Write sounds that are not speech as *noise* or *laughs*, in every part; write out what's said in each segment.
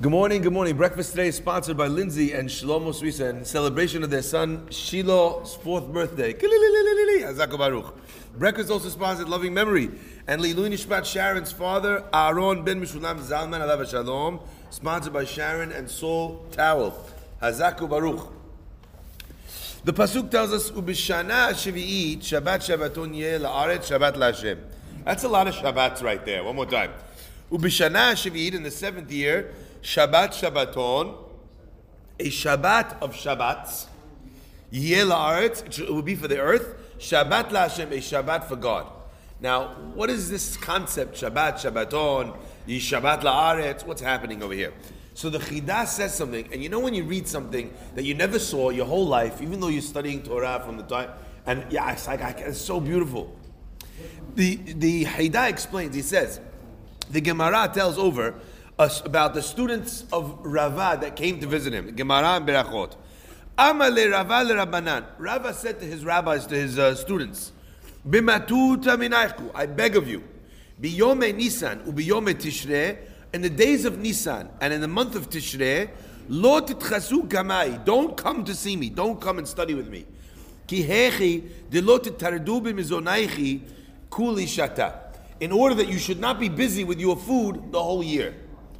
Good morning, good morning. Breakfast today is sponsored by Lindsay and Shlomo Suisa in celebration of their son Shiloh's fourth birthday. Breakfast also sponsored Loving Memory and Lilu Nishmat Sharon's father, Aaron ben Mishulam Zalman Alav Shalom, sponsored by Sharon and Saul Towel. Hazaku Baruch. The pasuk tells us, "Ubishana Shavi'it Shabbat Shabbaton Yeh La'aret Shabbat LaShem." That's a lot of Shabbats right there. One more time. Ubishana Shavi'it in the seventh year. Shabbat Shabbaton, a Shabbat of Shabbats. Yeh la'aretz, it will be for the earth. Shabbat la'Hashem, a Shabbat for God. Now, what is this concept? Shabbat, Shabbaton, Shabbat la'aretz. What's happening over here? So the Chidah says something, and you know when you read something that you never saw your whole life, even though you're studying Torah from the time, and yeah, it's like it's so beautiful. The the Chidah explains. He says, the Gemara tells over about the students of Rava that came to visit him. Gemara and Berachot. Amale Rava le Rabbanan. Rava said to his rabbis, to his uh, students, Bimatuta minaychu, I beg of you, biyome Nisan ubiyome Tishrei, in the days of Nisan and in the month of Tishrei, lo titchasu kamai, don't come to see me, don't come and study with me. Ki hechi de lo titardu b'mizonaichi kuli shata. In order that you should not be busy with your food the whole year.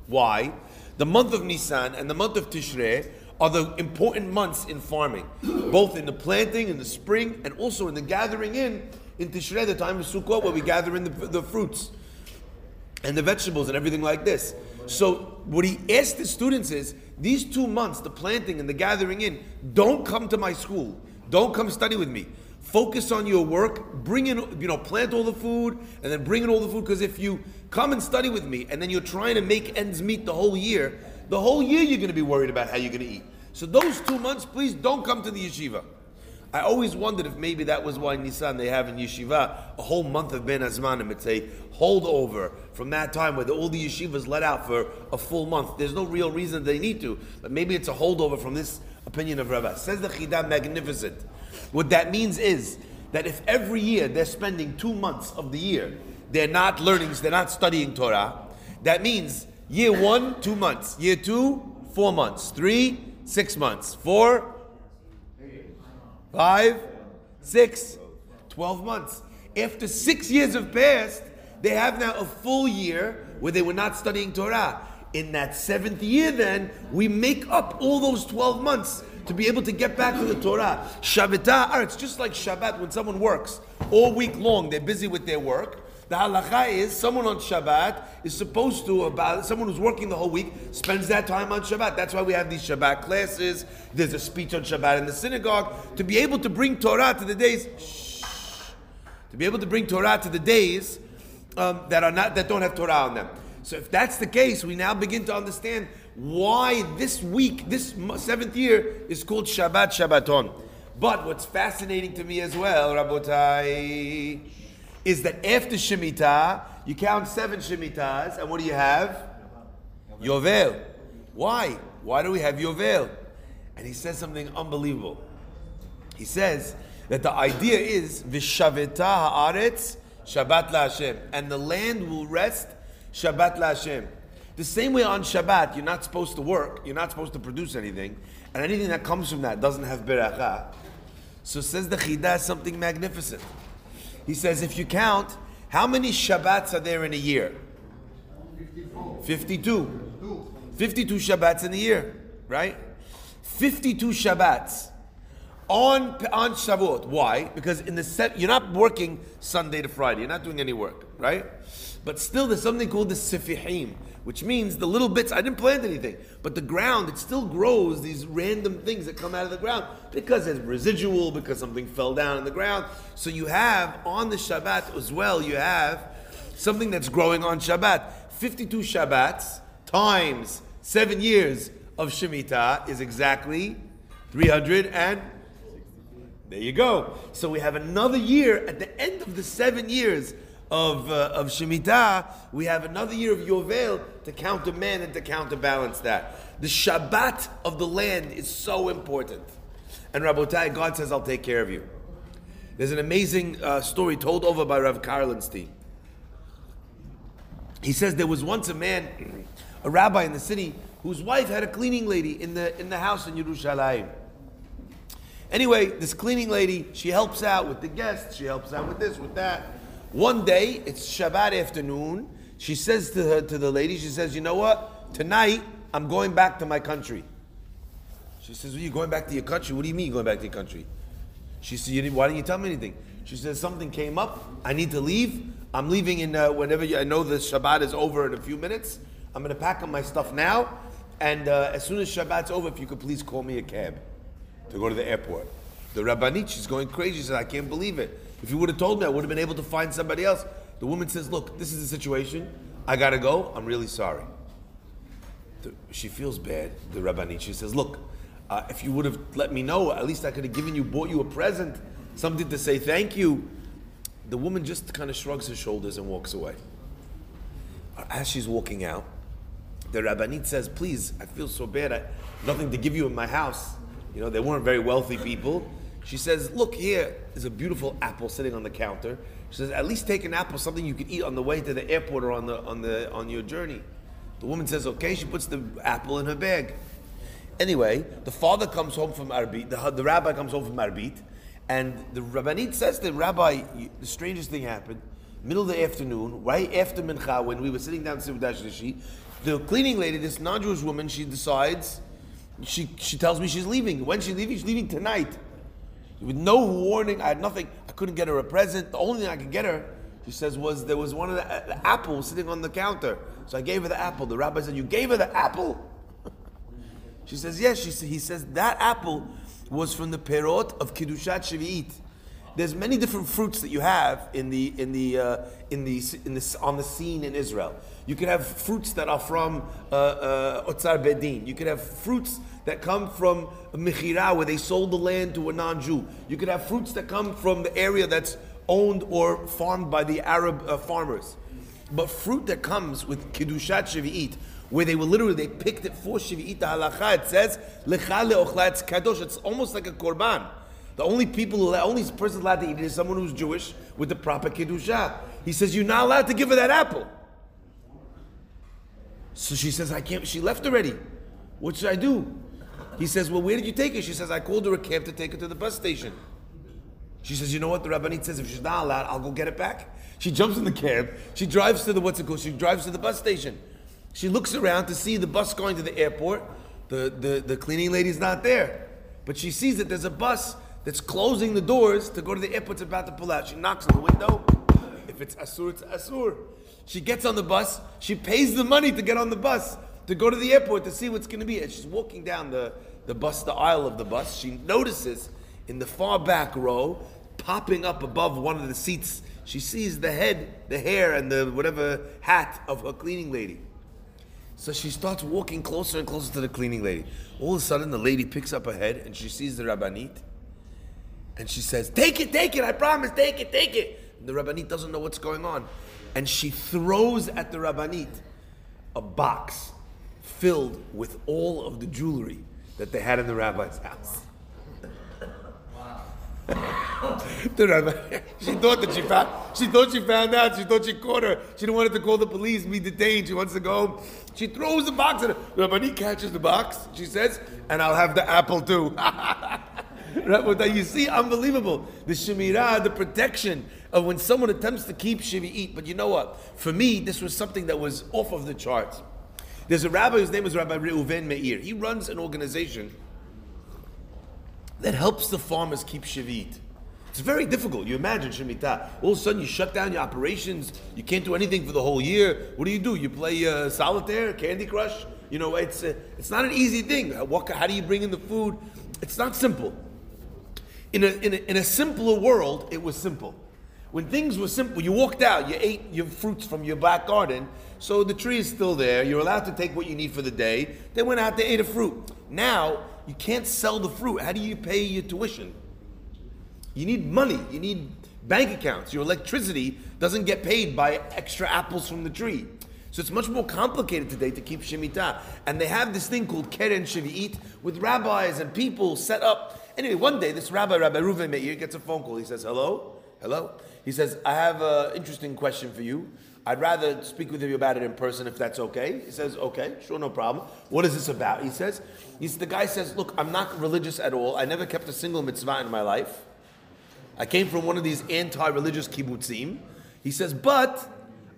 Why? The month of Nisan and the month of Tishrei are the important months in farming, both in the planting in the spring and also in the gathering in in Tishrei, the time of Sukkot, where we gather in the, the fruits and the vegetables and everything like this. So what he asked the students is, these two months, the planting and the gathering in, don't come to my school. Don't come study with me. Focus on your work. Bring in, you know, plant all the food and then bring in all the food. Because if you come and study with me and then you're trying to make ends meet the whole year, the whole year you're going to be worried about how you're going to eat. So those two months, please don't come to the yeshiva. I always wondered if maybe that was why Nisan they have in yeshiva a whole month of Ben Azmanim. It's a holdover from that time where the, all the yeshivas let out for a full month. There's no real reason they need to, but maybe it's a holdover from this opinion of Rava. Says the Chidah, magnificent. What that means is that if every year they're spending two months of the year, they're not learning, they're not studying Torah, that means year one, two months, year two, four months, three, six months, four, five, six, twelve months. After six years have passed, they have now a full year where they were not studying Torah. In that seventh year, then, we make up all those 12 months to be able to get back to the Torah. Shabbatah, it's just like Shabbat when someone works all week long, they're busy with their work. The halacha is someone on Shabbat is supposed to about someone who's working the whole week spends that time on Shabbat. That's why we have these Shabbat classes. There's a speech on Shabbat in the synagogue to be able to bring Torah to the days. Shh, to be able to bring Torah to the days um, that are not that don't have Torah on them. So if that's the case, we now begin to understand why this week, this seventh year, is called Shabbat Shabbaton. But what's fascinating to me as well, Rabotai, is that after Shemitah, you count seven Shemitas, and what do you have? Yovel. Why? Why do we have Yovel? And he says something unbelievable. He says that the idea is Vishaveta haaretz Shabbat la Hashem, and the land will rest Shabbat la Hashem. The same way on Shabbat, you're not supposed to work, you're not supposed to produce anything, and anything that comes from that doesn't have beracha. So says the Chidah something magnificent. He says, if you count, how many Shabbats are there in a year? 52. 52 Shabbats in a year, right? 52 Shabbats on on Shavuot. Why? Because in the set, you're not working Sunday to Friday. You're not doing any work, right? But still, there's something called the sifihim, which means the little bits. I didn't plant anything, but the ground it still grows these random things that come out of the ground because it's residual, because something fell down in the ground. So you have on the Shabbat as well. You have something that's growing on Shabbat. Fifty-two Shabbats times seven years of Shemitah is exactly three hundred and. There you go. So we have another year at the end of the seven years of, uh, of Shemitah, we have another year of Yovel to countermand and to counterbalance that. The Shabbat of the land is so important. And Rabotai, God says, I'll take care of you. There's an amazing uh, story told over by Rav Karlenstein. He says there was once a man, a rabbi in the city, whose wife had a cleaning lady in the, in the house in Yerushalayim. Anyway, this cleaning lady, she helps out with the guests, she helps out with this, with that. One day, it's Shabbat afternoon. She says to her, to the lady, she says, "You know what? Tonight, I'm going back to my country." She says, "Are "You're going back to your country? What do you mean going back to your country?" She says, "Why didn't you tell me anything?" She says, "Something came up. I need to leave. I'm leaving in uh, whenever you, I know the Shabbat is over in a few minutes. I'm going to pack up my stuff now, and uh, as soon as Shabbat's over, if you could please call me a cab to go to the airport." The Rabbanit, she's going crazy. She says, "I can't believe it. If you would have told me, I would have been able to find somebody else." The woman says, Look, this is the situation. I got to go. I'm really sorry. The, she feels bad, the Rabbanit. She says, Look, uh, if you would have let me know, at least I could have given you, bought you a present, something to say thank you. The woman just kind of shrugs her shoulders and walks away. As she's walking out, the Rabbanit says, Please, I feel so bad. I, nothing to give you in my house. You know, they weren't very wealthy people. She says, Look, here is a beautiful apple sitting on the counter. She says, at least take an apple, something you could eat on the way to the airport or on the on the on your journey. The woman says, okay. She puts the apple in her bag. Anyway, the father comes home from Arbit. The, the rabbi comes home from Arbit, and the rabbanit says to the rabbi, the strangest thing happened. Middle of the afternoon, right after mincha, when we were sitting down to Sivudash the cleaning lady, this non-Jewish woman, she decides, she she tells me she's leaving. When she's leaving, she's leaving tonight. With no warning, I had nothing. I couldn't get her a present. The only thing I could get her, she says, was there was one of the, the apples sitting on the counter. So I gave her the apple. The rabbi said, "You gave her the apple." *laughs* she says, "Yes." She he says that apple was from the perot of kiddushat shvi'it. There's many different fruits that you have in the in the uh, in the in the on the scene in Israel. You could have fruits that are from uh, uh, Otzar Beit Din. You could have fruits that come from Mechira, where they sold the land to a non-Jew. You could have fruits that come from the area that's owned or farmed by the Arab uh, farmers. But fruit that comes with Kiddushat Shavi'it, where they were literally, they picked it for Shavi'it halacha, it says, Lecha le'ochla, it's kadosh, it's almost like a korban. The only people, the only person allowed to eat it is someone who's Jewish with the proper Kiddusha. He says, you're not allowed to give her that apple. So she says, I can't, she left already. What should I do? He says, Well, where did you take her? She says, I called her a cab to take her to the bus station. She says, You know what? The Rabbanit says, If she's not allowed, I'll go get it back. She jumps in the cab. She drives to the, what's it called? She drives to the bus station. She looks around to see the bus going to the airport. The, the, the cleaning lady's not there. But she sees that there's a bus that's closing the doors to go to the airport. It's about to pull out. She knocks on the window. If it's Asur, it's Asur. She gets on the bus. She pays the money to get on the bus to go to the airport to see what's going to be. And she's walking down the, the bus, the aisle of the bus. She notices in the far back row, popping up above one of the seats, she sees the head, the hair, and the whatever hat of her cleaning lady. So she starts walking closer and closer to the cleaning lady. All of a sudden, the lady picks up her head and she sees the rabbanit. And she says, Take it, take it, I promise, take it, take it. And the rabbanit doesn't know what's going on. And she throws at the rabbanit a box filled with all of the jewelry that they had in the rabbi's house. *laughs* the rabbi, she thought that she found, she thought she found out, she thought she caught her. She didn't want to call the police, be detained. She wants to go home. She throws the box at her. The rabbi catches the box, she says, and I'll have the apple too. *laughs* you see, unbelievable. The shemirah, the protection of when someone attempts to keep eat. But you know what? For me, this was something that was off of the charts. There's a rabbi whose name is Rabbi Reuven Meir. He runs an organization that helps the farmers keep Shavi'it. It's very difficult. You imagine Shemitah. All of a sudden, you shut down your operations. You can't do anything for the whole year. What do you do? You play uh, solitaire, Candy Crush. You know, it's uh, it's not an easy thing. What, how do you bring in the food? It's not simple. In a, in a, in a simpler world, it was simple. When things were simple, you walked out, you ate your fruits from your back garden, so the tree is still there. You're allowed to take what you need for the day. They went out, they ate a fruit. Now, you can't sell the fruit. How do you pay your tuition? You need money. You need bank accounts. Your electricity doesn't get paid by extra apples from the tree. So it's much more complicated today to keep Shemitah. And they have this thing called Keren Shavi'it with rabbis and people set up. Anyway, one day this rabbi, Rabbi Reuven Meir, gets a phone call. He says, Hello? Hello? He says, I have an interesting question for you. I'd rather speak with you about it in person if that's okay. He says, okay, sure, no problem. What is this about? He says, he's, the guy says, look, I'm not religious at all. I never kept a single mitzvah in my life. I came from one of these anti-religious kibbutzim. He says, but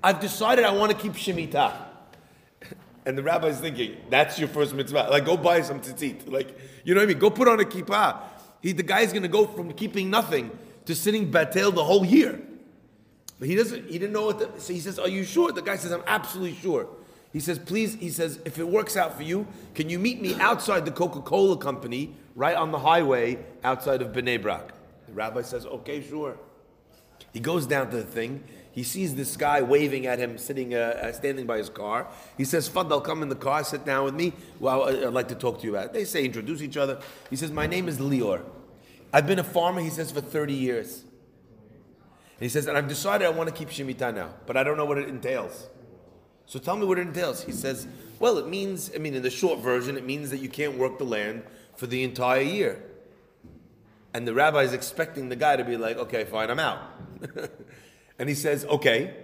I've decided I want to keep Shemitah. *laughs* And the rabbi is thinking, that's your first mitzvah. Like, go buy some tzitzit. Like, you know what I mean? Go put on a kippah. He, the guy's going to go from keeping nothing to sitting batel the whole year. But he doesn't, he didn't know what the, so he says, are you sure? The guy says, I'm absolutely sure. He says, please, he says, if it works out for you, can you meet me outside the Coca-Cola company, right on the highway outside of Bnei Brak? The rabbi says, okay, sure. He goes down to the thing. He sees this guy waving at him, sitting, uh, uh, standing by his car. He says, Fadl, come in the car, sit down with me. Well, I'd like to talk to you about it. They say, introduce each other. He says, my name is Lior. I've been a farmer, he says, for 30 years. And he says, and I've decided I want to keep Shemitah now, but I don't know what it entails. So tell me what it entails. He says, well, it means, I mean, in the short version, it means that you can't work the land for the entire year. And the rabbi is expecting the guy to be like, okay, fine, I'm out. *laughs* and he says, okay.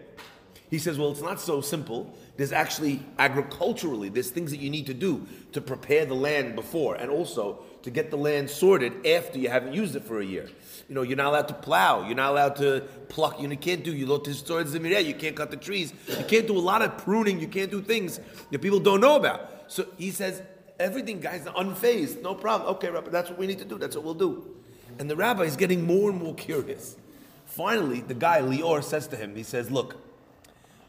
He says, well, it's not so simple. There's actually agriculturally, there's things that you need to do to prepare the land before and also to get the land sorted after you haven't used it for a year. You know, you're not allowed to plow, you're not allowed to pluck, you can't do, you you can't cut the trees, you can't do a lot of pruning, you can't do things that people don't know about. So he says, everything, guys, unfazed, no problem. Okay, Rabbi, that's what we need to do, that's what we'll do. And the rabbi is getting more and more curious. Finally, the guy, Lior, says to him, he says, Look,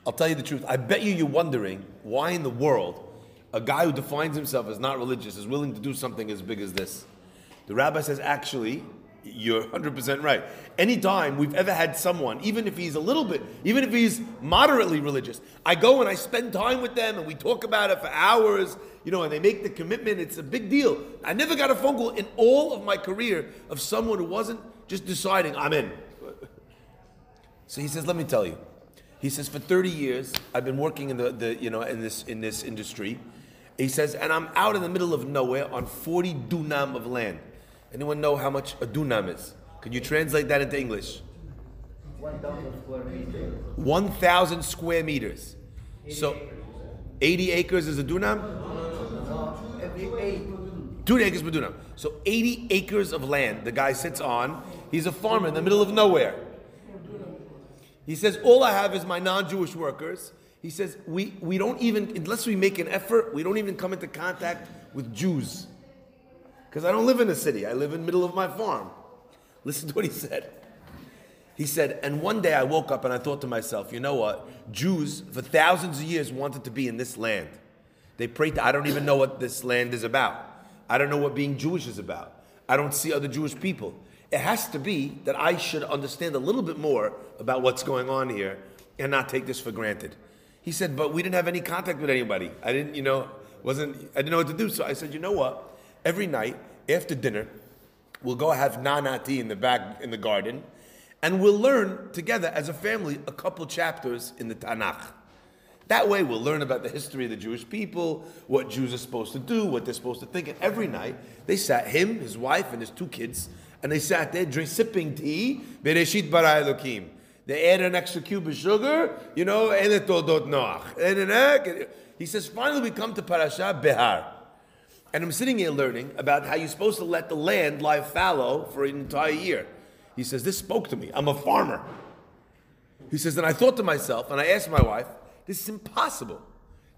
I'll tell you the truth. I bet you you're wondering why in the world a guy who defines himself as not religious is willing to do something as big as this. The rabbi says, Actually, you're 100% right. Anytime we've ever had someone, even if he's a little bit, even if he's moderately religious, I go and I spend time with them and we talk about it for hours, you know, and they make the commitment. It's a big deal. I never got a phone call in all of my career of someone who wasn't just deciding, I'm in. So he says, let me tell you. He says, for 30 years, I've been working in the, the you know, in this, in this industry. He says, and I'm out in the middle of nowhere on 40 dunam of land. Anyone know how much a dunam is? Can you translate that into English? 1,000 square meters. 1,000 square meters. 80 so, acres. 80 acres is a dunam? No. Two acres per dunam. So 80 acres of land the guy sits on. He's a farmer in the middle of nowhere. He says, All I have is my non Jewish workers. He says, we, we don't even, unless we make an effort, we don't even come into contact with Jews. Because I don't live in a city, I live in the middle of my farm. Listen to what he said. He said, and one day I woke up and I thought to myself, you know what? Jews for thousands of years wanted to be in this land. They prayed to, I don't even know what this land is about. I don't know what being Jewish is about. I don't see other Jewish people. It has to be that I should understand a little bit more about what's going on here and not take this for granted. He said, but we didn't have any contact with anybody. I didn't, you know, wasn't, I didn't know what to do. So I said, you know what? every night after dinner, we'll go have nana tea in the back in the garden, and we'll learn together as a family a couple chapters in the Tanakh. That way, we'll learn about the history of the Jewish people, what Jews are supposed to do, what they're supposed to think. And every night, they sat him, his wife, and his two kids, and they sat there drink, sipping tea. Bereshit bara Elokim. They add an extra cube of sugar, you know, noach. He says, finally, we come to Parasha Behar. And I'm sitting here learning about how you're supposed to let the land lie fallow for an entire year. He says, This spoke to me. I'm a farmer. He says, and I thought to myself, and I asked my wife, this is impossible.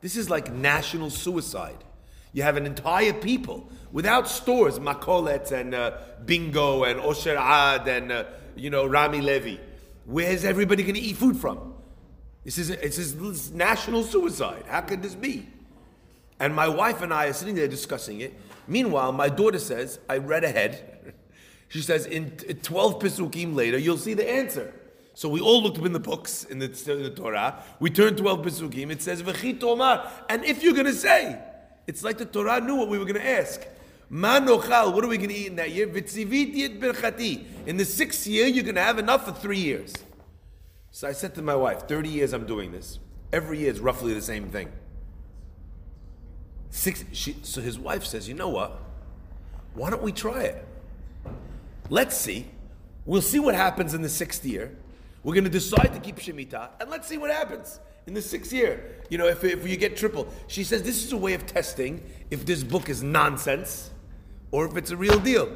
This is like national suicide. You have an entire people without stores, Makolet and uh, Bingo and Osher Ad and, uh, you know, Rami Levy. Where's everybody going to eat food from? This is, this national suicide. How could this be? And my wife and I are sitting there discussing it. Meanwhile, my daughter says, I read ahead. *laughs* she says, in 12 Pesukim later, you'll see the answer. So we all looked up in the books, in the, in the Torah. We turned 12 Pesukim. It says, V'chi. And if you're going to say, it's like the Torah knew what we were going to ask. Ma nochal, what are we going to eat in that year? V'tziviti berchati. In the sixth year, you're going to have enough for three years. So I said to my wife, 30 years I'm doing this. Every year is roughly the same thing. Six, she, so his wife says, You know what? Why don't we try it? Let's see. We'll see what happens in the sixth year. We're going to decide to keep Shemitah, and let's see what happens. In the sixth year. You know, if, if you get triple. She says this is a way of testing if this book is nonsense or if it's a real deal.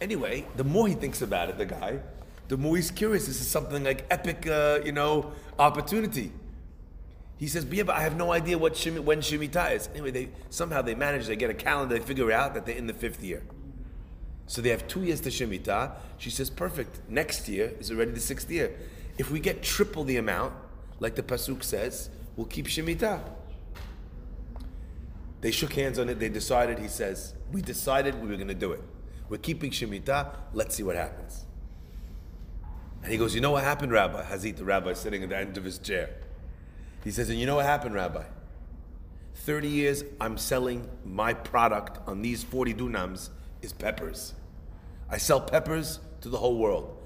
Anyway, the more he thinks about it, the guy, the more he's curious. This is something like epic, uh, you know, opportunity. He says, but yeah, but I have no idea what shimi, when Shemitah is. Anyway, they somehow they manage, they get a calendar, they figure out that they're in the fifth year. So they have two years to Shemitah. She says, perfect. Next year is already the sixth year. If we get triple the amount, like the Pasuk says, we'll keep Shemitah. They shook hands on it. They decided, he says, we decided we were going to do it. We're keeping Shemitah. Let's see what happens. And he goes, you know what happened, Rabbi? Hazit, the rabbi, sitting at the end of his chair. He says, and you know what happened, Rabbi? 30 years I'm selling my product on these 40 dunams is peppers. I sell peppers to the whole world.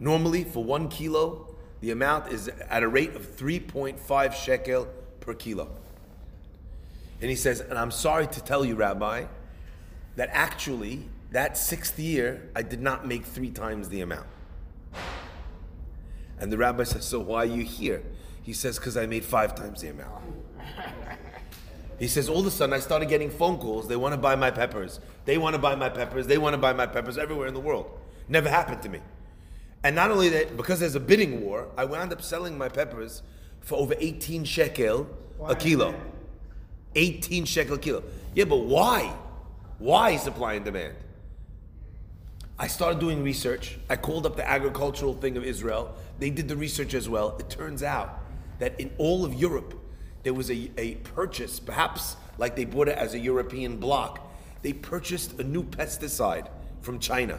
Normally, for one kilo, the amount is at a rate of 3.5 shekel per kilo. And he says, and I'm sorry to tell you, Rabbi, that actually, that sixth year, I did not make three times the amount. And the rabbi says, So why are you here? He says, Because I made five times the amount. *laughs* He says, All of a sudden, I started getting phone calls. They want to buy my peppers. They want to buy my peppers. They want to buy my peppers everywhere in the world. Never happened to me. And not only that, because there's a bidding war, I wound up selling my peppers for over 18 shekel a kilo. 18 shekel a kilo. Yeah, but why? Why supply and demand? I started doing research. I called up the agricultural thing of Israel. They did the research as well. It turns out that in all of Europe, there was a, a purchase, perhaps like they bought it as a European block. They purchased a new pesticide from China.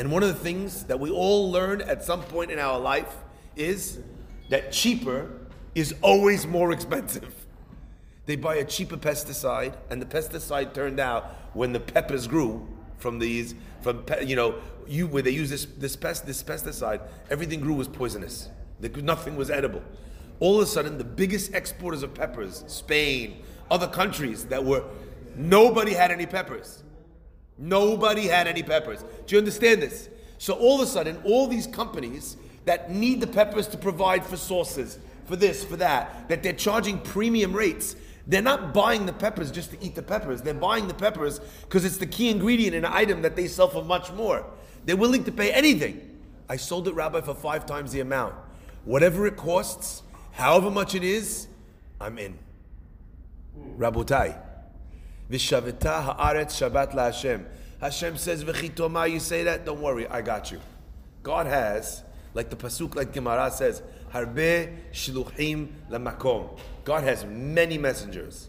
And one of the things that we all learn at some point in our life is that cheaper is always more expensive. They buy a cheaper pesticide, and the pesticide turned out when the peppers grew from these, from you know, you where they use this this pest this pesticide, everything grew was poisonous. Nothing was edible. All of a sudden, the biggest exporters of peppers, Spain, other countries that were, nobody had any peppers. Nobody had any peppers. Do you understand this? So all of a sudden, all these companies that need the peppers to provide for sauces, for this, for that, that they're charging premium rates. They're not buying the peppers just to eat the peppers. They're buying the peppers because it's the key ingredient in an item that they sell for much more. They're willing to pay anything. I sold it, Rabbi, for five times the amount. Whatever it costs, however much it is, I'm in. Rabotai. Vishavita haaretz Shabbat la Hashem. Hashem says, V'chitoma, you say that? Don't worry, I got you. God has, like the Pasuk, like Gemara says, Harbe shiluchim lamakom. God has many messengers.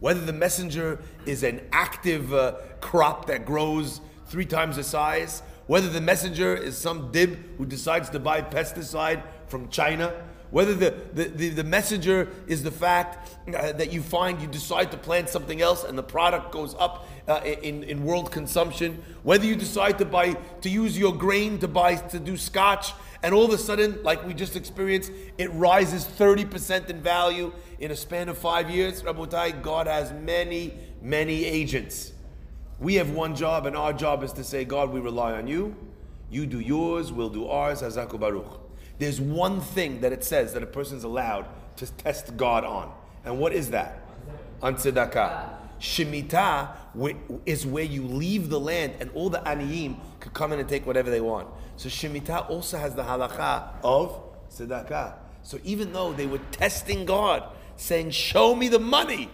Whether the messenger is an active uh, crop that grows three times the size, whether the messenger is some dib who decides to buy pesticide from China, whether the, the, the, the messenger is the fact uh, that you find you decide to plant something else and the product goes up uh, in, in world consumption, whether you decide to buy to use your grain to buy to do scotch and all of a sudden, like we just experienced, it rises 30% in value in a span of five years. Rabotai, God has many, many agents. We have one job, and our job is to say, God, we rely on you. You do yours, we'll do ours. Hazaku Baruch. There's one thing that it says that a person's allowed to test God on. And what is that? On tzedakah. Shemitah is where you leave the land and all the aniyim could come in and take whatever they want. So Shemitah also has the halacha of tzedakah. So even though they were testing God, saying, show me the money,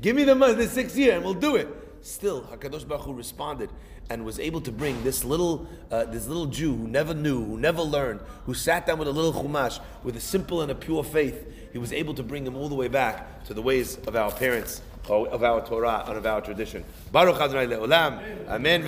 give me the money the sixth year and we'll do it. Still, HaKadosh Baruch Hu responded, and was able to bring this little, uh, this little Jew who never knew, who never learned, who sat down with a little chumash, with a simple and a pure faith, he was able to bring him all the way back to the ways of our parents, of our Torah, and of our tradition. Baruch Adonai Le'olam. Amen.